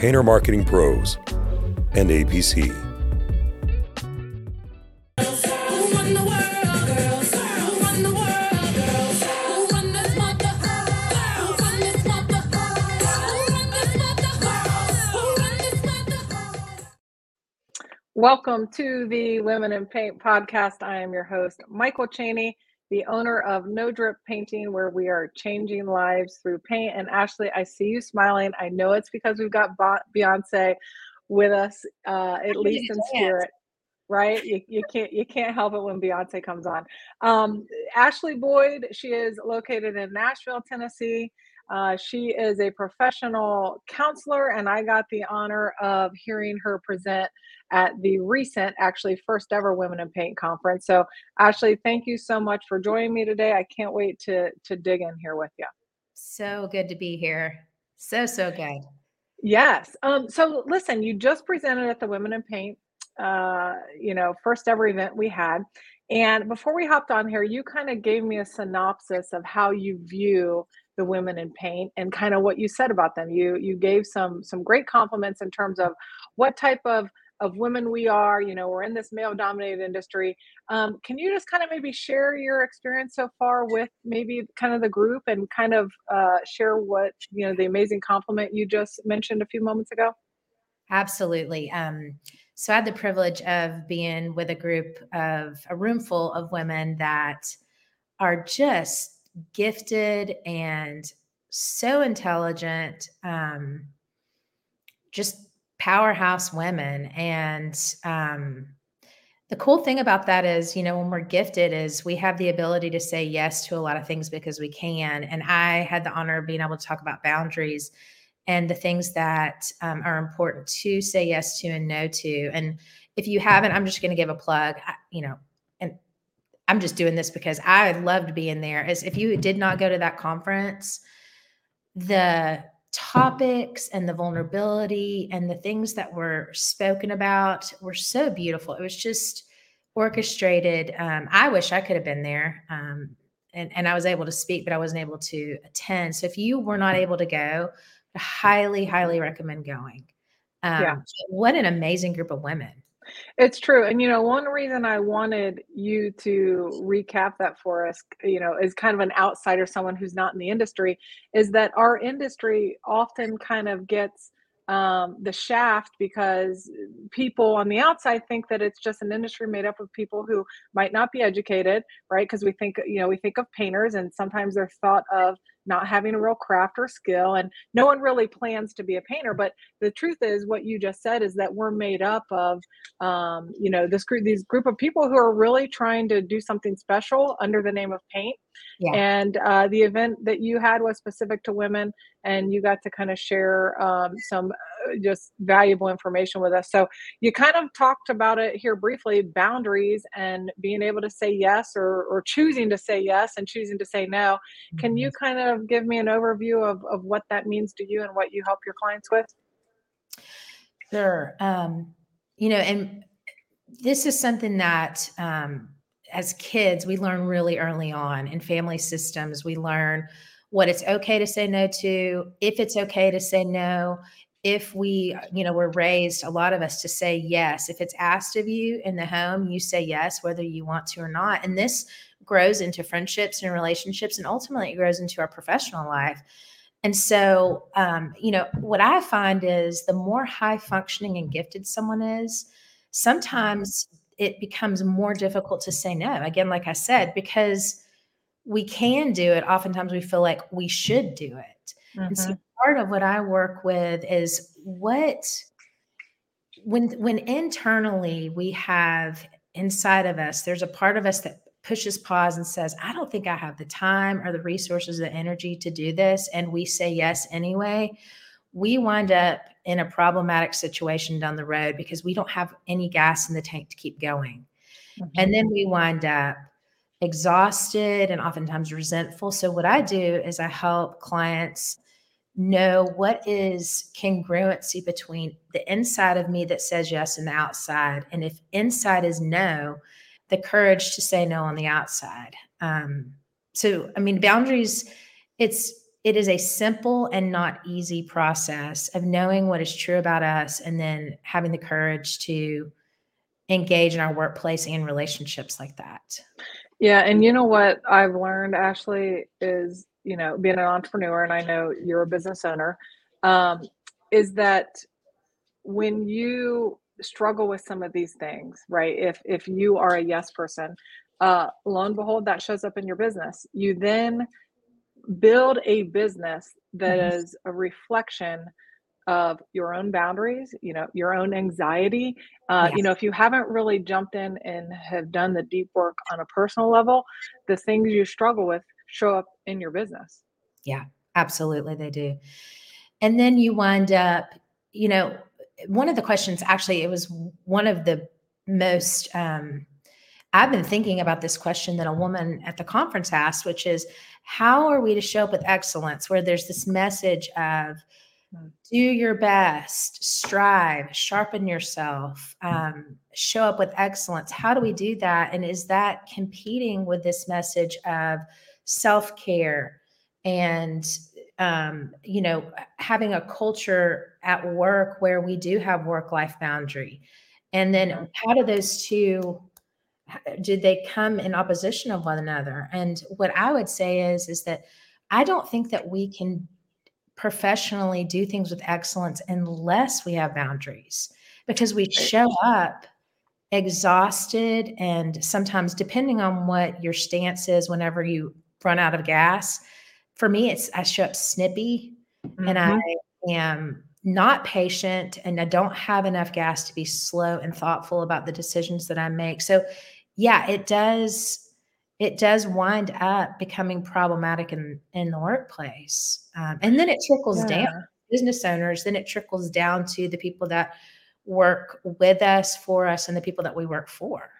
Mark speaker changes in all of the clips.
Speaker 1: Painter Marketing Pros, and APC.
Speaker 2: Welcome to the Women in Paint podcast. I am your host, Michael Cheney, the owner of No Drip Painting, where we are changing lives through paint. And Ashley, I see you smiling. I know it's because we've got Beyonce with us, uh, at least in spirit. Right, you, you can't you can't help it when Beyonce comes on. Um, Ashley Boyd, she is located in Nashville, Tennessee. Uh, she is a professional counselor, and I got the honor of hearing her present at the recent, actually, first ever Women in Paint conference. So, Ashley, thank you so much for joining me today. I can't wait to to dig in here with you.
Speaker 3: So good to be here. So, so good.
Speaker 2: Yes. Um, so, listen, you just presented at the Women in Paint, uh, you know, first ever event we had. And before we hopped on here, you kind of gave me a synopsis of how you view the women in paint and kind of what you said about them. You you gave some some great compliments in terms of what type of of women we are. You know, we're in this male dominated industry. Um, can you just kind of maybe share your experience so far with maybe kind of the group and kind of uh, share what you know the amazing compliment you just mentioned a few moments ago?
Speaker 3: Absolutely. Um, so I had the privilege of being with a group of a room full of women that are just gifted and so intelligent, um, just powerhouse women. And um, the cool thing about that is, you know, when we're gifted, is we have the ability to say yes to a lot of things because we can. And I had the honor of being able to talk about boundaries and the things that um, are important to say yes to and no to. And if you haven't, I'm just going to give a plug. I, you know, I'm just doing this because I loved being there. As if you did not go to that conference, the topics and the vulnerability and the things that were spoken about were so beautiful. It was just orchestrated. Um, I wish I could have been there. Um, and, and I was able to speak, but I wasn't able to attend. So if you were not able to go, I highly, highly recommend going. Um,
Speaker 2: Yeah.
Speaker 3: What an amazing group of women.
Speaker 2: It's true. And, you know, one reason I wanted you to recap that for us, you know, as kind of an outsider, someone who's not in the industry, is that our industry often kind of gets um, the shaft because people on the outside think that it's just an industry made up of people who might not be educated, right? Because we think, you know, we think of painters and sometimes they're thought of not having a real craft or skill and no one really plans to be a painter but the truth is what you just said is that we're made up of um, you know this group these group of people who are really trying to do something special under the name of paint
Speaker 3: Yeah.
Speaker 2: and uh, the event that you had was specific to women and you got to kind of share um, some just valuable information with us so you kind of talked about it here briefly boundaries and being able to say yes or, or choosing to say yes and choosing to say no can you kind of give me an overview of, of what that means to you and what you help your clients with
Speaker 3: Sure. Um, you know, and this is something that um, as kids we learn really early on in family systems. We learn what it's okay to say no to, if it's okay to say no, if we, you know, we're raised a lot of us to say yes. If it's asked of you in the home, you say yes, whether you want to or not. And this grows into friendships and relationships, and ultimately it grows into our professional life. And so, um, you know, what I find is the more high functioning and gifted someone is, sometimes it becomes more difficult to say no. Again, like I said, because we can do it, oftentimes we feel like we should do it. And so, part of what I work with is what when when internally we have inside of us, there's a part of us that pushes pause and says, I don't think I have the time or the resources, the energy to do this. And we say yes anyway. we wind up in a problematic situation down the road because we don't have any gas in the tank to keep going. Mm-hmm. And then we wind up exhausted and oftentimes resentful. So, what I do is I help clients know what is congruency between the inside of me that says yes and the outside. And if inside is no, the courage to say no on the outside. Um, so, I mean, boundaries, it's, it is a simple and not easy process of knowing what is true about us and then having the courage to engage in our workplace and relationships like that.
Speaker 2: Yeah, and you know what I've learned, Ashley, is you know being an entrepreneur, and I know you're a business owner, um, is that when you struggle with some of these things, right? If if you are a yes person, uh, lo and behold, that shows up in your business. You then build a business that
Speaker 3: Mhm.
Speaker 2: is a reflection of your own boundaries, you know, your own anxiety. Uh,
Speaker 3: Yes.
Speaker 2: You know, if you haven't really jumped in and have done the deep work on a personal level, the things you struggle with show up in your business.
Speaker 3: Yeah, absolutely, they do. And then you wind up, you know, one of the questions actually, it was one of the most, um, I've been thinking about this question that a woman at the conference asked, which is, how are we to show up with excellence? Where there's this message of, do your best, strive, sharpen yourself, um, show up with excellence. How do we do that? And is that competing with this message of self care and um, you know having a culture at work where we do have work life boundary? And then how do those two? Did they come in opposition of one another? And what I would say is is that I don't think that we can professionally do things with excellence unless we have boundaries because we show up exhausted and sometimes depending on what your stance is whenever you run out of gas. For me it's i show up snippy and i
Speaker 2: Mhm.
Speaker 3: am not patient and i don't have enough gas to be slow and thoughtful about the decisions that i make. So yeah it does it does wind up becoming problematic in in the workplace. Um, and then it trickles down business owners then it trickles down to the people that work with us for us and the people that we work for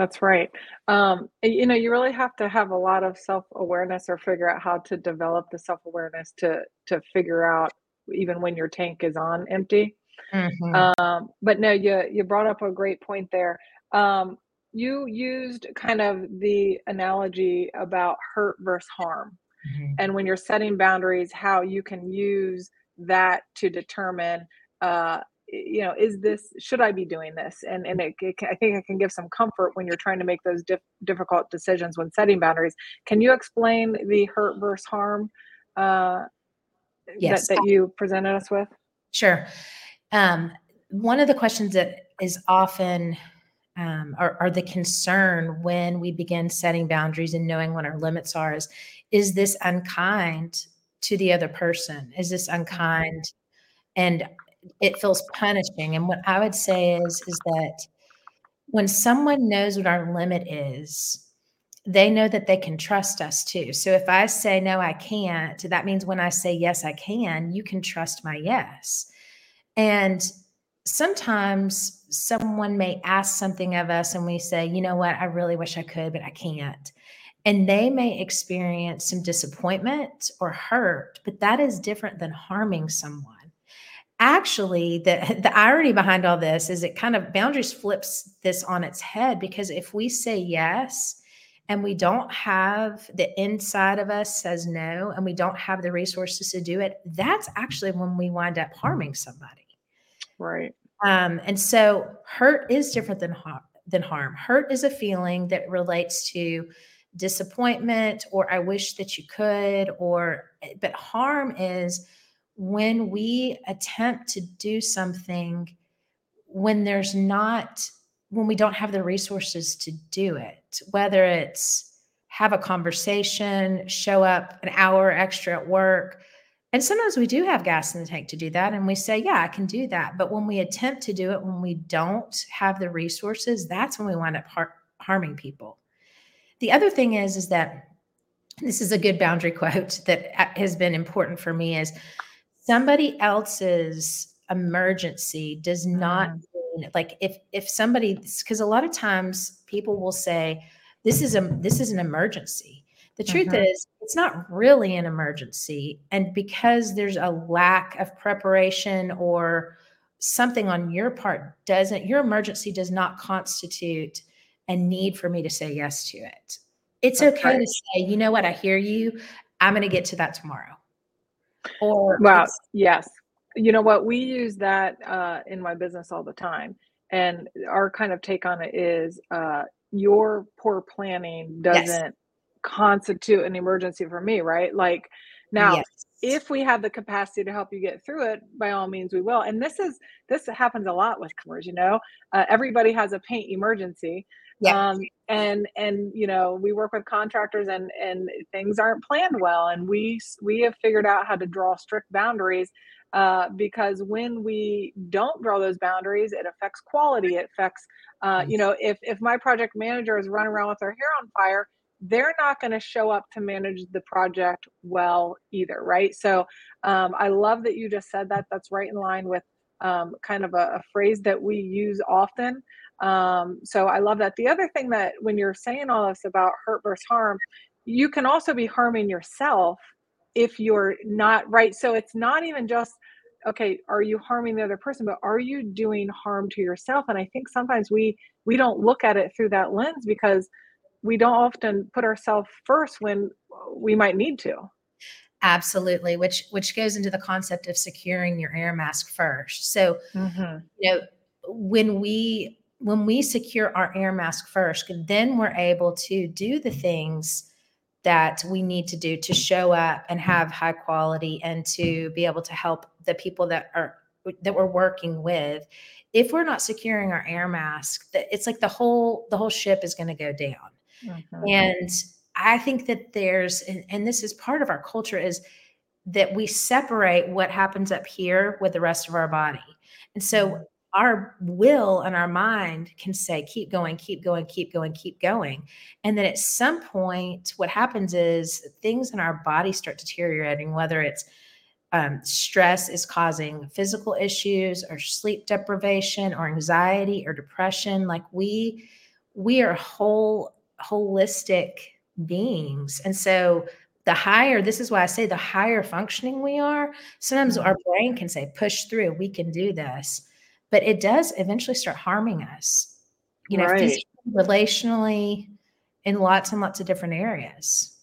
Speaker 2: That's right. Um, you know, you really have to have a lot of self-awareness or figure out how to develop the self-awareness to to figure out even when your tank is on empty.
Speaker 3: Mhm.
Speaker 2: Um, but no, you you brought up a great point there. Um, you used kind of the analogy about hurt versus harm,
Speaker 3: Mhm.
Speaker 2: and when you're setting boundaries, how you can use that to determine, uh, you know, is this should I be doing this? And and it, it can, I think it can give some comfort when you're trying to make those dif- difficult decisions when setting boundaries. Can you explain the hurt versus harm uh,
Speaker 3: Yes.
Speaker 2: that that you presented us with?
Speaker 3: Sure. Um, one of the questions that is often um, or, or the concern when we begin setting boundaries and knowing what our limits are is is this unkind to the other person? Is this unkind? And it feels punishing. And what I would say is is that when someone knows what our limit is, they know that they can trust us too. So if I say no, I can't, that means when I say yes, I can, you can trust my yes. And sometimes someone may ask something of us and we say, you know what, I really wish I could, but I can't. And they may experience some disappointment or hurt, but that is different than harming someone. Actually, the, the irony behind all this is it kind of boundaries flips this on its head because if we say yes and we don't have the inside of us says no and we don't have the resources to do it, that's actually when we wind up harming somebody.
Speaker 2: Right.
Speaker 3: Um, and so hurt is different than harm, than harm. Hurt is a feeling that relates to disappointment or I wish that you could or but harm is when we attempt to do something when there's not when we don't have the resources to do it, whether it's have a conversation, show up an hour extra at work, and sometimes we do have gas in the tank to do that. And we say, yeah, I can do that. But when we attempt to do it, when we don't have the resources, that's when we wind up har- harming people. The other thing is, is that this is a good boundary quote that uh, has been important for me is somebody else's emergency does not mean like if if somebody because a lot of times people will say this is a this is an emergency. The truth
Speaker 2: Mhm.
Speaker 3: is it's not really an emergency and because there's a lack of preparation or something on your part doesn't your emergency does not constitute a need for me to say yes to it. It's
Speaker 2: That's
Speaker 3: okay to say you know what? I hear you. I'm going to get to that tomorrow or it's-
Speaker 2: Yes. You know what? We use that uh, in my business all the time. And our kind of take on it is uh, your poor planning doesn't constitute an emergency for me, right? Like, now,
Speaker 3: yes.
Speaker 2: if we have the capacity to help you get through it, by all means, we will. And this is this happens a lot with commerce. You know, uh, everybody has a paint emergency.
Speaker 3: Yeah.
Speaker 2: Um, and and you know we work with contractors and and things aren't planned well and we we have figured out how to draw strict boundaries uh, because when we don't draw those boundaries it affects quality it affects uh, you know if if my project manager is running around with their hair on fire they're not going to show up to manage the project well either right? So um, i love that you just said that. That's right in line with um, kind of a, a phrase that we use often um, so I love that. The other thing that when you're saying all this about hurt versus harm, you can also be harming yourself if you're not right. So it's not even just, okay, are you harming the other person, but are you doing harm to yourself? And I think sometimes we we don't look at it through that lens because we don't often put ourselves first when we might need to.
Speaker 3: Absolutely, which which goes into the concept of securing your air mask first. So, you know, when we when we secure our air mask first, then we're able to do the things that we need to do to show up and have high quality and to be able to help the people that are that we're working with. If we're not securing our air mask, that it's like the whole the whole ship is going to go down.
Speaker 2: Mhm.
Speaker 3: And I think that there's, and, and this is part of our culture, is that we separate what happens up here with the rest of our body. And so our will and our mind can say, keep going, keep going, keep going, keep going. And then at some point, what happens is things in our body start deteriorating, whether it's um, stress is causing physical issues or sleep deprivation or anxiety or depression. Like we, we are whole, holistic beings. And so the higher, this is why I say the higher functioning we are, sometimes
Speaker 2: Mhm.
Speaker 3: our brain can say, push through, we can do this. But it does eventually start harming us, you know,
Speaker 2: Right.
Speaker 3: physically, relationally, in lots and lots of different areas.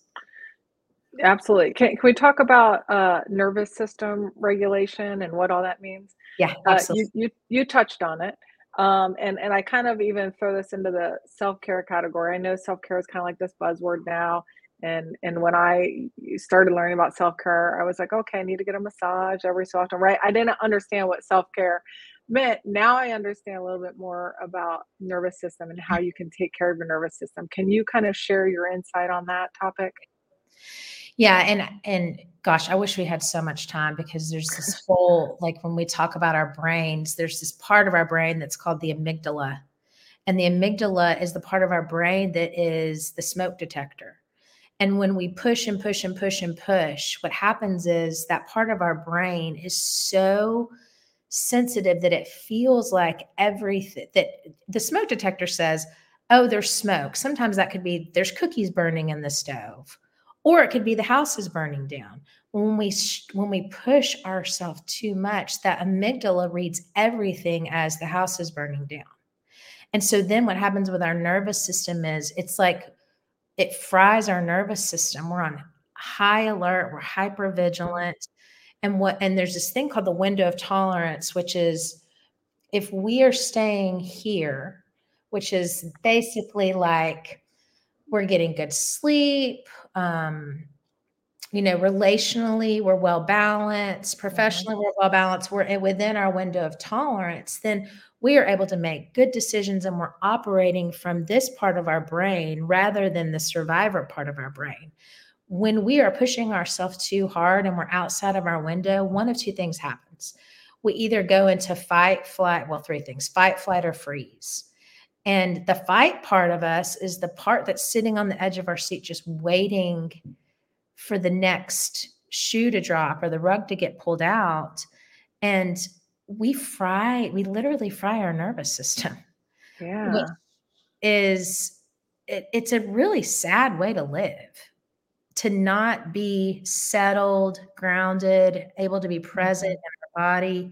Speaker 2: Absolutely. Can, can we talk about uh, nervous system regulation and what all that means?
Speaker 3: Yeah,
Speaker 2: Uh,
Speaker 3: absolutely.
Speaker 2: you, you you touched on it, um, and and I kind of even throw this into the self care category. I know self care is kind of like this buzzword now, and and when I started learning about self care, I was like, okay, I need to get a massage every so often, right? I didn't understand what self care meant. Now I understand a little bit more about nervous system and how you can take care of your nervous system. Can you kind of share your insight on that topic?
Speaker 3: Yeah, and and gosh, I wish we had so much time because there's this whole like when we talk about our brains, there's this part of our brain that's called the amygdala. And the amygdala is the part of our brain that is the smoke detector. And when we push and push and push and push, what happens is that part of our brain is so sensitive that it feels like everything that the smoke detector says, oh, there's smoke. Sometimes that could be there's cookies burning in the stove. Or it could be the house is burning down. When we when we push ourselves too much that amygdala reads everything as the house is burning down. And so then what happens with our nervous system is it's like it fries our nervous system. We're on high alert. We're hyper vigilant and what and there's this thing called the window of tolerance which is if we are staying here which is basically like we're getting good sleep um you know relationally we're well balanced professionally we're well balanced we're within our window of tolerance then we are able to make good decisions and we're operating from this part of our brain rather than the survivor part of our brain when we are pushing ourselves too hard and we're outside of our window one of two things happens we either go into fight flight well three things fight flight or freeze and the fight part of us is the part that's sitting on the edge of our seat, just waiting for the next shoe to drop or the rug to get pulled out. And we fry, we literally fry our nervous system,
Speaker 2: Yeah.
Speaker 3: which is it, it's a really sad way to live to not be settled, grounded, able to be present in our body.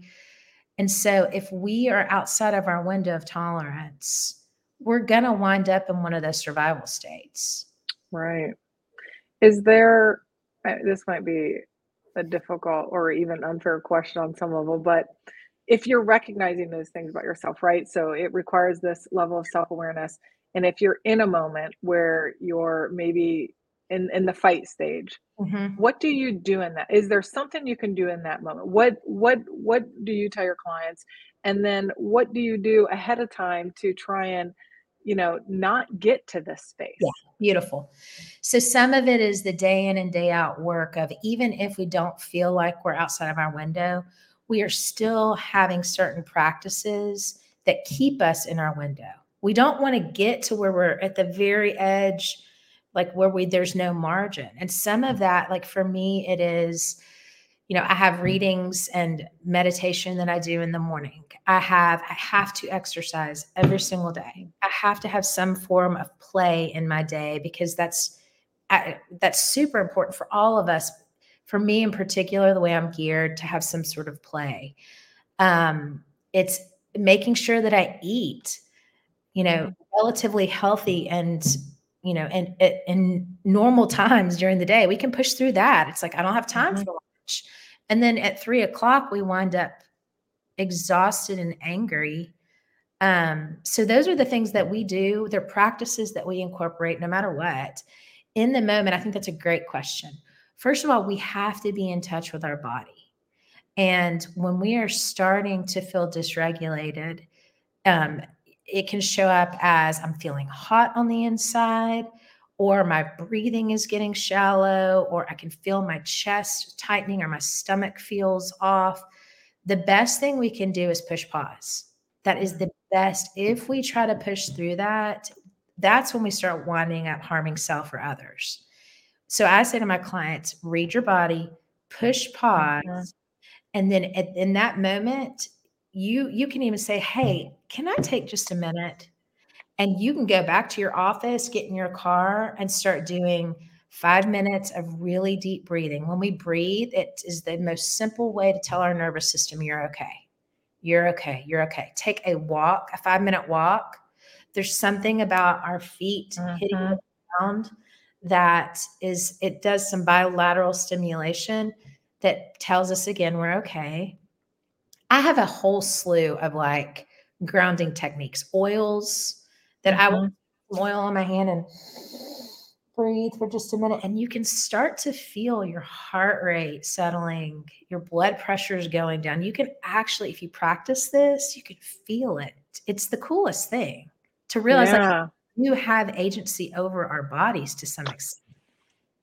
Speaker 3: And so if we are outside of our window of tolerance, we're going to wind up in one of those survival states.
Speaker 2: Right. Is there, uh, this might be a difficult or even unfair question on some level, but if you're recognizing those things about yourself, right? So it requires this level of self awareness. And if you're in a moment where you're maybe in, in the fight stage, mm-hmm. what do you do in that? Is there something you can do in that moment? What what what do you tell your clients? And then what do you do ahead of time to try and, you know, not get to this space?
Speaker 3: Yeah. Beautiful. So some of it is the day in and day out work of even if we don't feel like we're outside of our window, we are still having certain practices that keep us in our window. We don't want to get to where we're at the very edge, like where we there's no margin. And some of that, like for me, it is, you know, I have readings and meditation that I do in the morning. I have I have to exercise every single day. I have to have some form of play in my day because that's I, that's super important for all of us. For me in particular, the way I'm geared to have some sort of play. Um, it's making sure that I eat, you know, relatively healthy and you know, and in normal times during the day, we can push through that. It's like I don't have time
Speaker 2: Mhm.
Speaker 3: for lunch, and then at three o'clock we wind up exhausted and angry. Um, so those are the things that we do. They're practices that we incorporate no matter what. In the moment, I think that's a great question. First of all, we have to be in touch with our body. And when we are starting to feel dysregulated, um, it can show up as I'm feeling hot on the inside, or my breathing is getting shallow, or I can feel my chest tightening, or my stomach feels off. The best thing we can do is push pause. That is the best. If we try to push through that, that's when we start winding up harming self or others. So I say to my clients, read your body, push pause,
Speaker 2: Mhm.
Speaker 3: and then at, in that moment, you you can even say, "Hey, can I take just a minute?" And you can go back to your office, get in your car, and start doing five minutes of really deep breathing. When we breathe, it is the most simple way to tell our nervous system you're okay. You're okay. You're okay. Take a walk, a five minute walk. There's something about our feet hitting mm-hmm. the ground that is, it does some bilateral stimulation that tells us again we're okay. I have a whole slew of like grounding techniques, oils that I will oil on my hand and breathe for just a minute. And you can start to feel your heart rate settling, your blood pressure is going down. You can actually, if you practice this, you can feel it. It's the coolest thing to realize like
Speaker 2: yeah.
Speaker 3: you have agency over our bodies to some extent.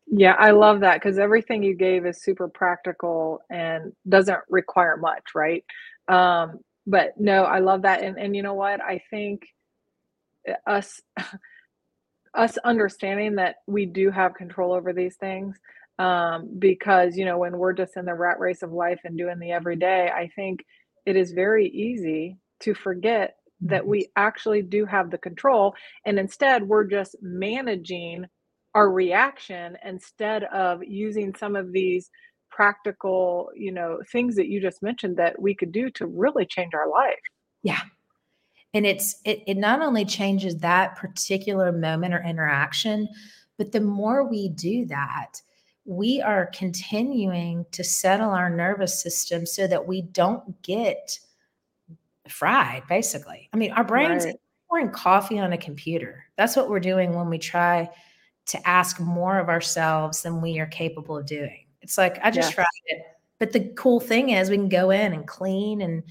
Speaker 2: Yeah, I love that because everything you gave is super practical and doesn't require much, right? Um, but no, I love that. And and you know what? I think us us understanding that we do have control over these things um, because you know when we're just in the rat race of life and doing the everyday, I think it is very easy to forget that we actually do have the control and instead we're just managing our reaction instead of using some of these practical you know things that you just mentioned that we could do to really change our life
Speaker 3: Yeah. And it's it, it not only changes that particular moment or interaction, but the more we do that, we are continuing to settle our nervous system so that we don't get fried, basically. I mean, our brains
Speaker 2: Right.
Speaker 3: pouring coffee on a computer. That's what we're doing when we try to ask more of ourselves than we are capable of doing. It's like I just
Speaker 2: Yes.
Speaker 3: tried it. But the cool thing is we can go in and clean and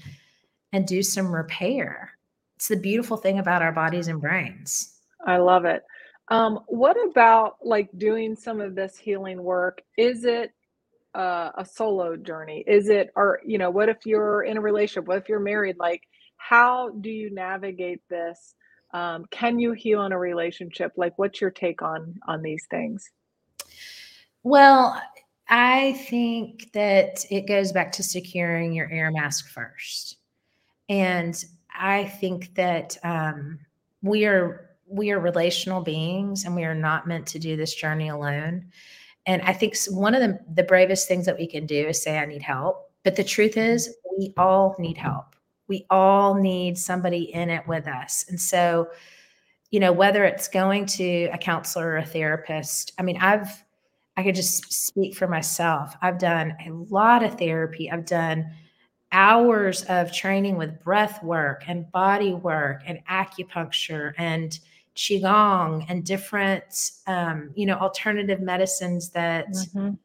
Speaker 3: and do some repair. It's the beautiful thing about our bodies and brains.
Speaker 2: i love it um, what about like doing some of this healing work is it uh, a solo journey is it or you know what if you're in a relationship what if you're married like how do you navigate this um, can you heal in a relationship like what's your take on on these things
Speaker 3: Well, I think that it goes back to securing your air mask first. And I think that um, we are we are relational beings and we are not meant to do this journey alone. And I think one of the, the bravest things that we can do is say, I need help. But the truth is, we all need help. We all need somebody in it with us. And so, you know, whether it's going to a counselor or a therapist, I mean, I've, I could just speak for myself. I've done a lot of therapy. I've done hours of training with breath work and body work and acupuncture and qigong and different um, you know alternative medicines that
Speaker 2: Mhm.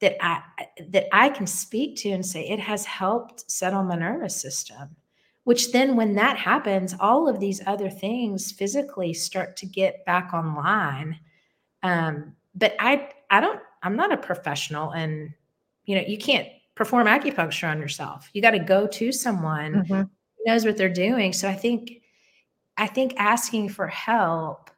Speaker 3: that I that I can speak to and say it has helped settle my nervous system. Which then when that happens, all of these other things physically start to get back online. Um, but I I don't I'm not a professional and you know you can't perform acupuncture on yourself. You got to go to someone
Speaker 2: Mhm.
Speaker 3: who knows what they're doing. So I think I think asking for help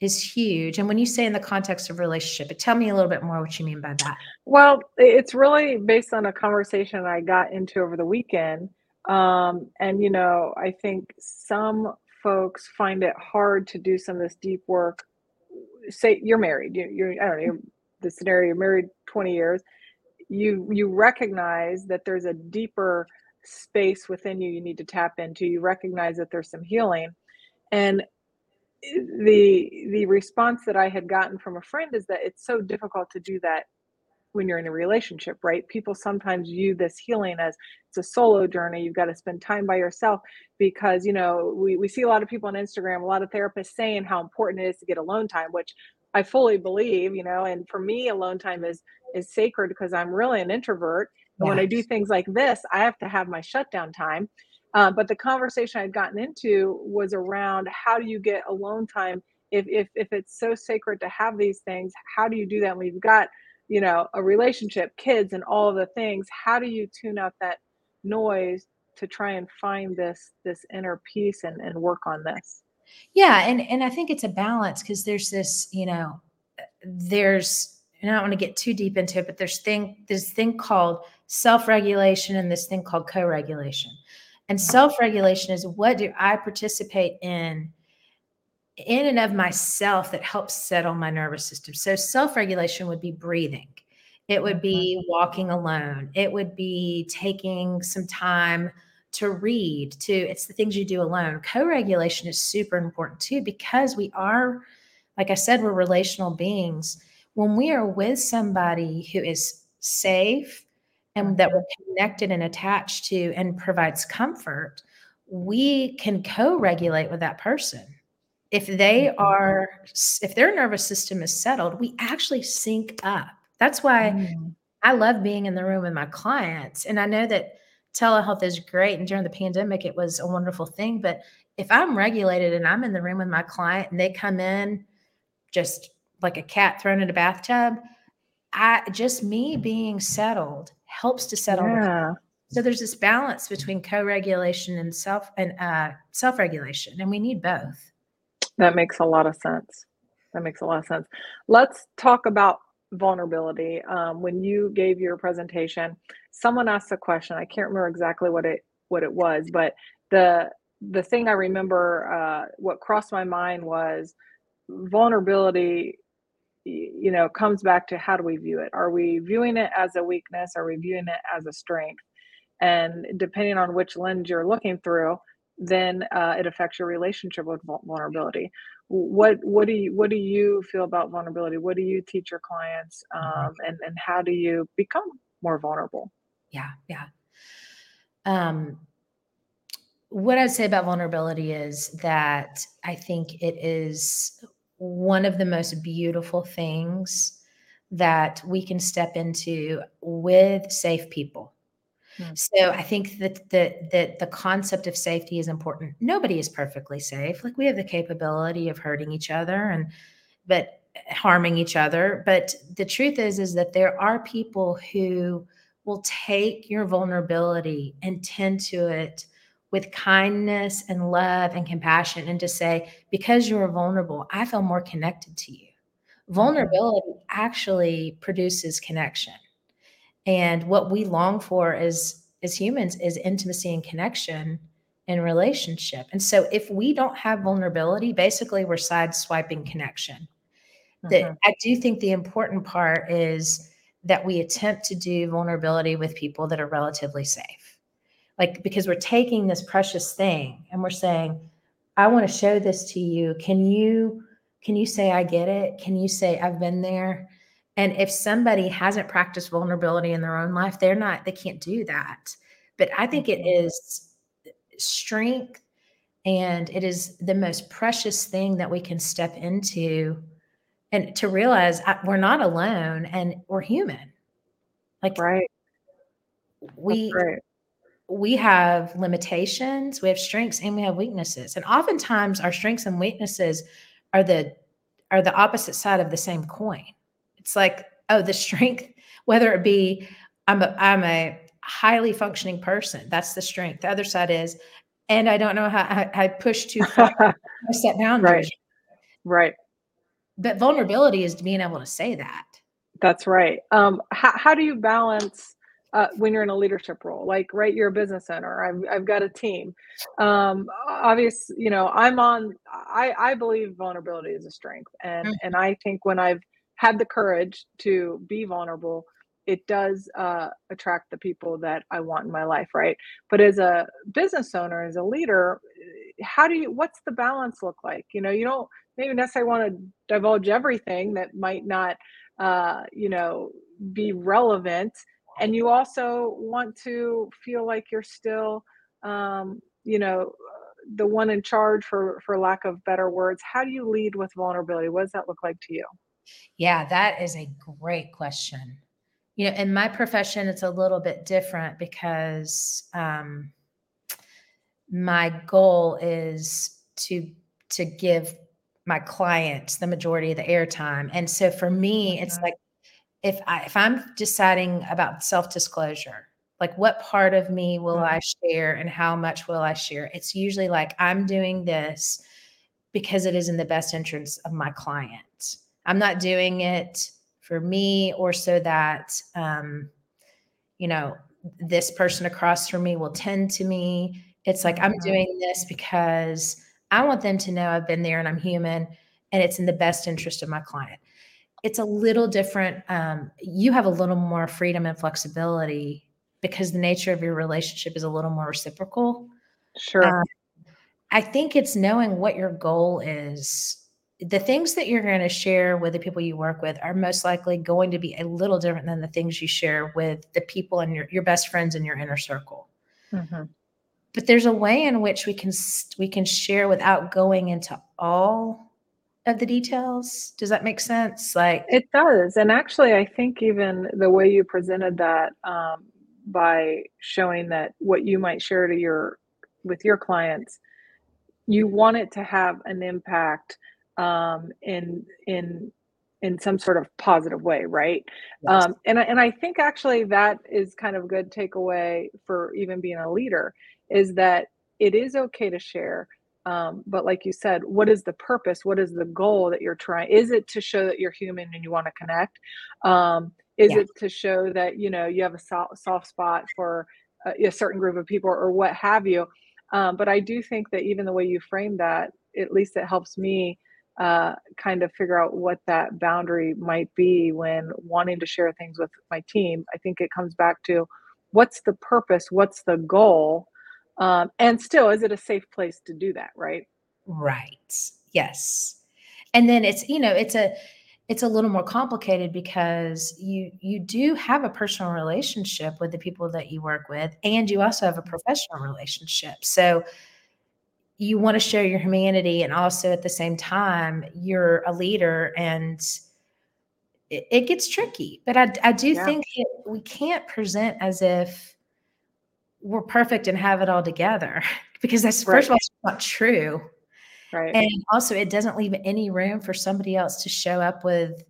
Speaker 3: is huge. And when you say in the context of relationship, but tell me a little bit more what you mean by that.
Speaker 2: Well, it's really based on a conversation I got into over the weekend. Um, and, you know, I think some folks find it hard to do some of this deep work. Say you're married, you, you're, I don't know, the scenario, you're married 20 years. You, you recognize that there's a deeper space within you you need to tap into. You recognize that there's some healing. And the the response that I had gotten from a friend is that it's so difficult to do that when you're in a relationship, right? People sometimes view this healing as it's a solo journey. You've got to spend time by yourself because, you know, we, we see a lot of people on Instagram, a lot of therapists saying how important it is to get alone time, which I fully believe, you know, and for me, alone time is is sacred because I'm really an introvert. And when I do things like this, I have to have my shutdown time. Uh, but the conversation I'd gotten into was around how do you get alone time if, if if it's so sacred to have these things, how do you do that when you've got you know a relationship kids and all the things how do you tune out that noise to try and find this this inner peace and, and work on this
Speaker 3: Yeah, and and I think it's a balance because there's this, you know, there's and I don't want to get too deep into it, but there's thing this thing called self-regulation and this thing called co-regulation. And self-regulation is what do I participate in in and of myself that helps settle my nervous system. So self-regulation would be breathing. It would be mm-hmm. walking alone. It would be taking some time to read to it's the things you do alone co-regulation is super important too because we are like i said we're relational beings when we are with somebody who is safe and that mm-hmm. we're connected and attached to and provides comfort we can co-regulate with that person if they are if their nervous system is settled we actually sync up that's why
Speaker 2: Mm.
Speaker 3: I love being in the room with my clients. And I know that telehealth is great. And during the pandemic, it was a wonderful thing. But if I'm regulated and I'm in the room with my client and they come in just like a cat thrown in a bathtub, I just me being settled helps to settle.
Speaker 2: yeah
Speaker 3: So there's this balance between co-regulation and self and uh, self-regulation, and we need both.
Speaker 2: That makes a lot of sense. That makes a lot of sense. Let's talk about vulnerability. Um, when you gave your presentation someone asked a question. I can't remember exactly what it what it was but the the thing i remember uh, what crossed my mind was vulnerability you know comes back to how do we view it? Are we viewing it as a weakness? Are we viewing it as a strength? And depending on which lens you're looking through then uh, it affects your relationship with vulnerability. What what do you what do you feel about vulnerability? What do you teach your clients um, and and how do you become more vulnerable?
Speaker 3: Yeah, yeah. Um, what I'd say about vulnerability is that I think it is one of the most beautiful things that we can step into with safe people.
Speaker 2: Hmm.
Speaker 3: So I think that the that the concept of safety is important. Nobody is perfectly safe. Like we have the capability of hurting each other and but harming each other. But the truth is is that there are people who will take your vulnerability and tend to it with kindness and love and compassion and to say because you're vulnerable i feel more connected to you vulnerability actually produces connection and what we long for as as humans is intimacy and connection in relationship. And so if we don't have vulnerability basically we're sideswiping connection. That
Speaker 2: Mhm.
Speaker 3: i do think the important part is that we attempt to do vulnerability with people that are relatively safe. Like because we're taking this precious thing and we're saying i want to show this to you. Can you can you say i get it? Can you say i've been there and if somebody hasn't practiced vulnerability in their own life they're not they can't do that but i think it
Speaker 2: Mhm.
Speaker 3: strength and it is the most precious thing that we can step into and to realize I, we're not alone and we're human like
Speaker 2: Right.
Speaker 3: we
Speaker 2: right.
Speaker 3: we have limitations, we have strengths, and we have weaknesses. And oftentimes our strengths and weaknesses are the are the opposite side of the same coin. It's like, oh, the strength, whether it be I'm a I'm a highly functioning person, that's the strength. The other side is, and I don't know how I, I push too far, I set boundaries.
Speaker 2: right.
Speaker 3: But vulnerability is being able to say that.
Speaker 2: That's right. Um, how, how do you balance uh, when you're in a leadership role? Like, right, you're a business owner. I've, I've got a team. Um, obvious, you know, I'm on. I, I believe vulnerability is a strength, and
Speaker 3: Mhm.
Speaker 2: and I think when I've had the courage to be vulnerable, it does uh, attract the people that I want in my life, right? But as a business owner, as a leader, how do you? What's the balance look like? You know, you don't maybe necessarily want to divulge everything that might not uh, you know, be relevant. And you also want to feel like you're still, um, you know, the one in charge for for lack of better words. How do you lead with vulnerability? What does that look like to you?
Speaker 3: Yeah, that is a great question. You know, in my profession, it's a little bit different because um, my goal is to to give my clients the majority of the airtime, and so for me, it's
Speaker 2: Mhm.
Speaker 3: like if I if I'm deciding about self disclosure, like what part of me will
Speaker 2: Mhm.
Speaker 3: I share and how much will I share? It's usually like I'm doing this because it is in the best interest of my client. I'm not doing it for me or so that um, you know this person across from me will tend to me. It's like I'm
Speaker 2: Mhm.
Speaker 3: doing this because I want them to know I've been there and I'm human and it's in the best interest of my client. It's a little different. Um, you have a little more freedom and flexibility because the nature of your relationship is a little more reciprocal.
Speaker 2: Sure.
Speaker 3: Um, I think it's knowing what your goal is. The things that you're going to share with the people you work with are most likely going to be a little different than the things you share with the people and your, your best friends in your inner circle.
Speaker 2: Mhm.
Speaker 3: But there's a way in which we can we can share without going into all of the details. Does that make sense? Like
Speaker 2: It does. And actually, I think even the way you presented that um, by showing that what you might share to your with your clients, you want it to have an impact um, in in in some sort of positive way, right?
Speaker 3: Yes.
Speaker 2: Um, and I, and I think actually that is kind of a good takeaway for even being a leader is that it is okay to share. Um, but like you said, what is the purpose? What is the goal that you're trying? Is it to show that you're human and you want to connect? Um, is
Speaker 3: Yeah.
Speaker 2: it to show that you know you have a so- soft spot for a, a certain group of people or what have you? Um, but I do think that even the way you frame that, at least it helps me uh, kind of figure out what that boundary might be when wanting to share things with my team. I think it comes back to what's the purpose, what's the goal, um, and still, is it a safe place to do that? Right?
Speaker 3: Right. Yes. And then it's, you know, it's a it's a little more complicated because you you do have a personal relationship with the people that you work with and you also have a professional relationship. So you want to share your humanity and also at the same time you're a leader and it, it gets tricky. But I I do
Speaker 2: Yeah.
Speaker 3: think that we can't present as if we're perfect and have it all together because that's
Speaker 2: Right.
Speaker 3: first of all it's not true.
Speaker 2: Right.
Speaker 3: And also it doesn't leave any room for somebody else to show up with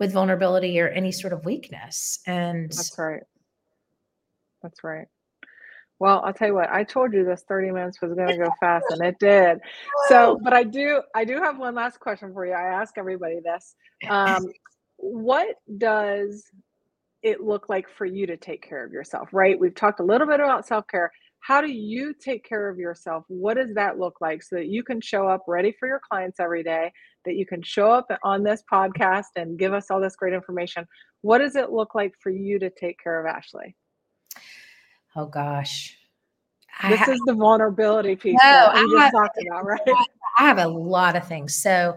Speaker 3: with vulnerability or any sort of weakness. And
Speaker 2: That's right. That's right. Well, I'll tell you what, I told you this 30 minutes was going to go fast and it did. So, but I do, I do have one last question for you. I ask everybody this. Um, what does it look like for you to take care of yourself, right? We've talked a little bit about self care. How do you take care of yourself? What does that look like so that you can show up ready for your clients every day, that you can show up on this podcast and give us all this great information? What does it look like for you to take care of Ashley?
Speaker 3: Oh gosh.
Speaker 2: This is the vulnerability piece
Speaker 3: No,
Speaker 2: that we
Speaker 3: I
Speaker 2: just
Speaker 3: have-
Speaker 2: talked about, right?
Speaker 3: I have a lot of things. So,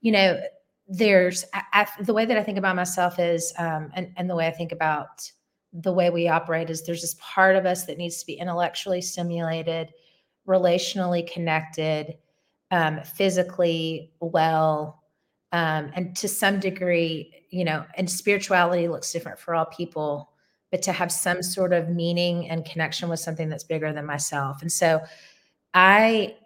Speaker 3: you know, there's I, I, the way that I think about myself is, um, and, and the way I think about the way we operate is there's this part of us that needs to be intellectually stimulated, relationally connected, um, physically well, um, and to some degree, you know, and spirituality looks different for all people, but to have some sort of meaning and connection with something that's bigger than myself. And so I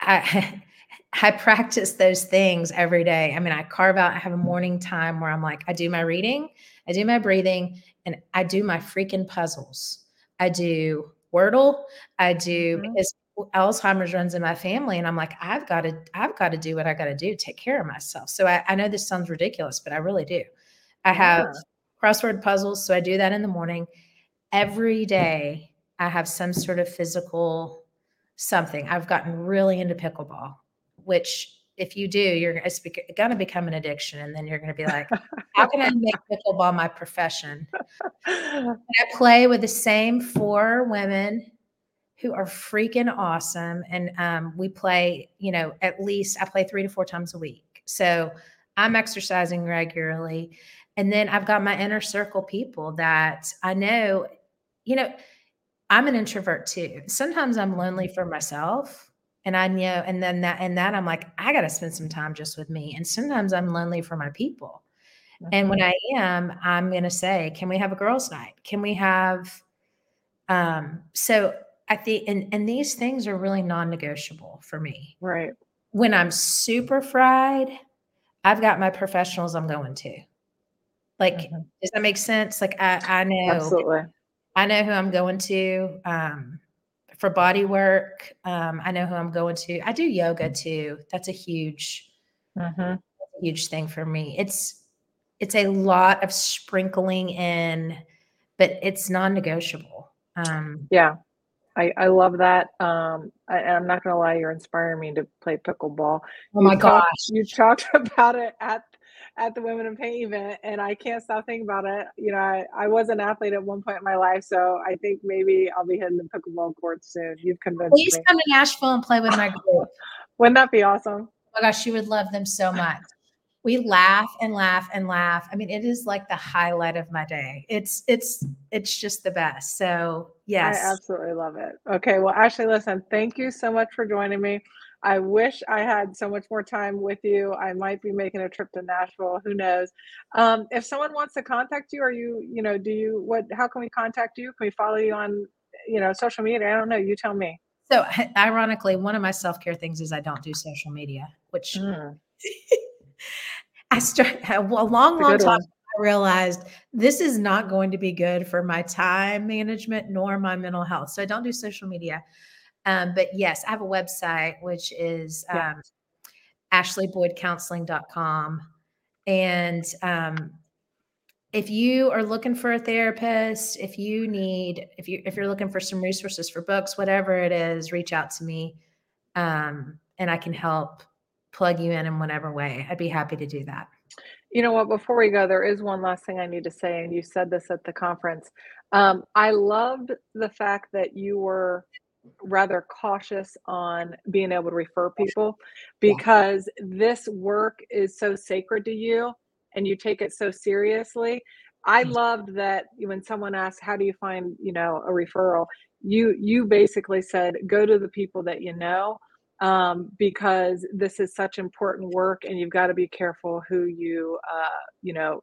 Speaker 3: I I practice those things every day. I mean, I carve out, I have a morning time where I'm like, I do my reading, I do my breathing, and I do my freaking puzzles. I do Wordle, I do
Speaker 2: Mhm.
Speaker 3: because Alzheimer's runs in my family, and I'm like, I've got to, I've got to do what I got to do take care of myself. So I, I know this sounds ridiculous, but I really do. I have
Speaker 2: Yeah.
Speaker 3: Crossword puzzles, so I do that in the morning. Every day, I have some sort of physical something. I've gotten really into pickleball, which if you do, you're it's going to become an addiction, and then you're going to be like, how can I make pickleball my profession? And I play with the same four women who are freaking awesome. And um, we play, you know, at least I play three to four times a week. So I'm exercising regularly. And then I've got my inner circle people that I know, you know, I'm an introvert too. Sometimes I'm lonely for myself. And I know, and then that, and that I'm like, I got to spend some time just with me. And sometimes I'm lonely for my people. And when I am, I'm going to say, can we have a girls' night? Can we have, um, so I think, and, and these things are really non negotiable for me.
Speaker 2: right.
Speaker 3: When I'm super fried, I've got my professionals I'm going to. Like,
Speaker 2: Mhm.
Speaker 3: does that make sense? Like, I, I know,
Speaker 2: Absolutely.
Speaker 3: I know who I'm going to um, for body work. Um, I know who I'm going to. I do yoga too. That's a huge,
Speaker 2: Mhm.
Speaker 3: huge thing for me. It's it's a lot of sprinkling in, but it's non-negotiable. Um,
Speaker 2: Yeah. I, I love that. Um, I, and I'm not going to lie, you're inspiring me to play pickleball.
Speaker 3: oh my
Speaker 2: you talked,
Speaker 3: gosh!
Speaker 2: you talked about it at at the Women in Paint event, and I can't stop thinking about it. You know, I, I was an athlete at one point in my life, so I think maybe I'll be hitting the pickleball court soon. You've convinced me.
Speaker 3: Please
Speaker 2: me.
Speaker 3: come to Nashville and play with my group.
Speaker 2: Wouldn't that be awesome?
Speaker 3: Oh my gosh, you would love them so much. We laugh and laugh and laugh. I mean, it is like the highlight of my day. It's it's it's just the best. So yes,
Speaker 2: I absolutely love it. Okay, well, Ashley, listen, thank you so much for joining me. I wish I had so much more time with you. I might be making a trip to Nashville. Who knows? Um, if someone wants to contact you, are you, you know, do you what? How can we contact you? Can we follow you on, you know, social media? I don't know. You tell me.
Speaker 3: So ironically, one of my self-care things is I don't do social media, which
Speaker 2: Mm,
Speaker 3: I start a long, long time.
Speaker 2: one.
Speaker 3: I realized this is not going to be good for my time management nor my mental health. So I don't do social media. Um, but yes, I have a website which is
Speaker 2: Yeah.
Speaker 3: um, ashleyboydcounseling.com. And um, if you are looking for a therapist, if you need, if you if you're looking for some resources for books, whatever it is, reach out to me, um, and I can help plug you in in whatever way. I'd be happy to do that.
Speaker 2: You know what? Before we go, there is one last thing I need to say, and you said this at the conference. Um, I loved the fact that you were rather cautious on being able to refer people because this work is so sacred to you and you take it so seriously. I
Speaker 3: Mm.
Speaker 2: loved that when someone asked, "How do you find, you know, a referral?" You you basically said, "Go to the people that you know." um, because this is such important work and you've got to be careful who you uh, you know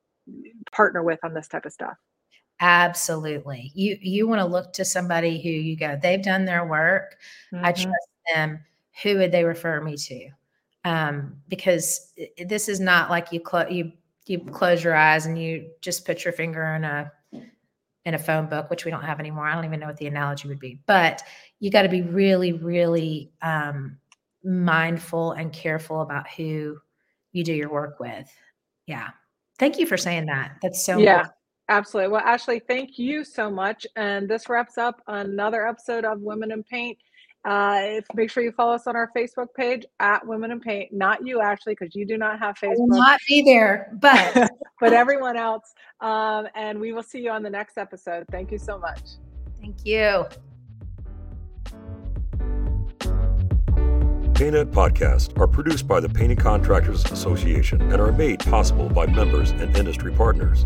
Speaker 2: partner with on this type of stuff
Speaker 3: Absolutely. You you want to look to somebody who you go, they've done their work. I
Speaker 2: Mhm.
Speaker 3: trust them. Who would they refer me to? Um, because i- i- this is not like you close you you close your eyes and you just put your finger in a in a phone book, which we don't have anymore. I don't even know what the analogy would be, but you got to be really, really um, mindful and careful about who you do your work with. Yeah. Thank you for saying that. That's so
Speaker 2: yeah,
Speaker 3: important.
Speaker 2: Absolutely. Well, Ashley, thank you so much. And this wraps up another episode of Women in Paint. Uh, make sure you follow us on our Facebook page at Women in Paint. Not you, Ashley, because you do not have
Speaker 3: I will
Speaker 2: Facebook,
Speaker 3: not be there, but
Speaker 2: but everyone else. Um, and we will see you on the next episode. Thank you so much.
Speaker 3: thank you.
Speaker 1: PaintNet podcasts are produced by the Painting Contractors Association and are made possible by members and industry partners.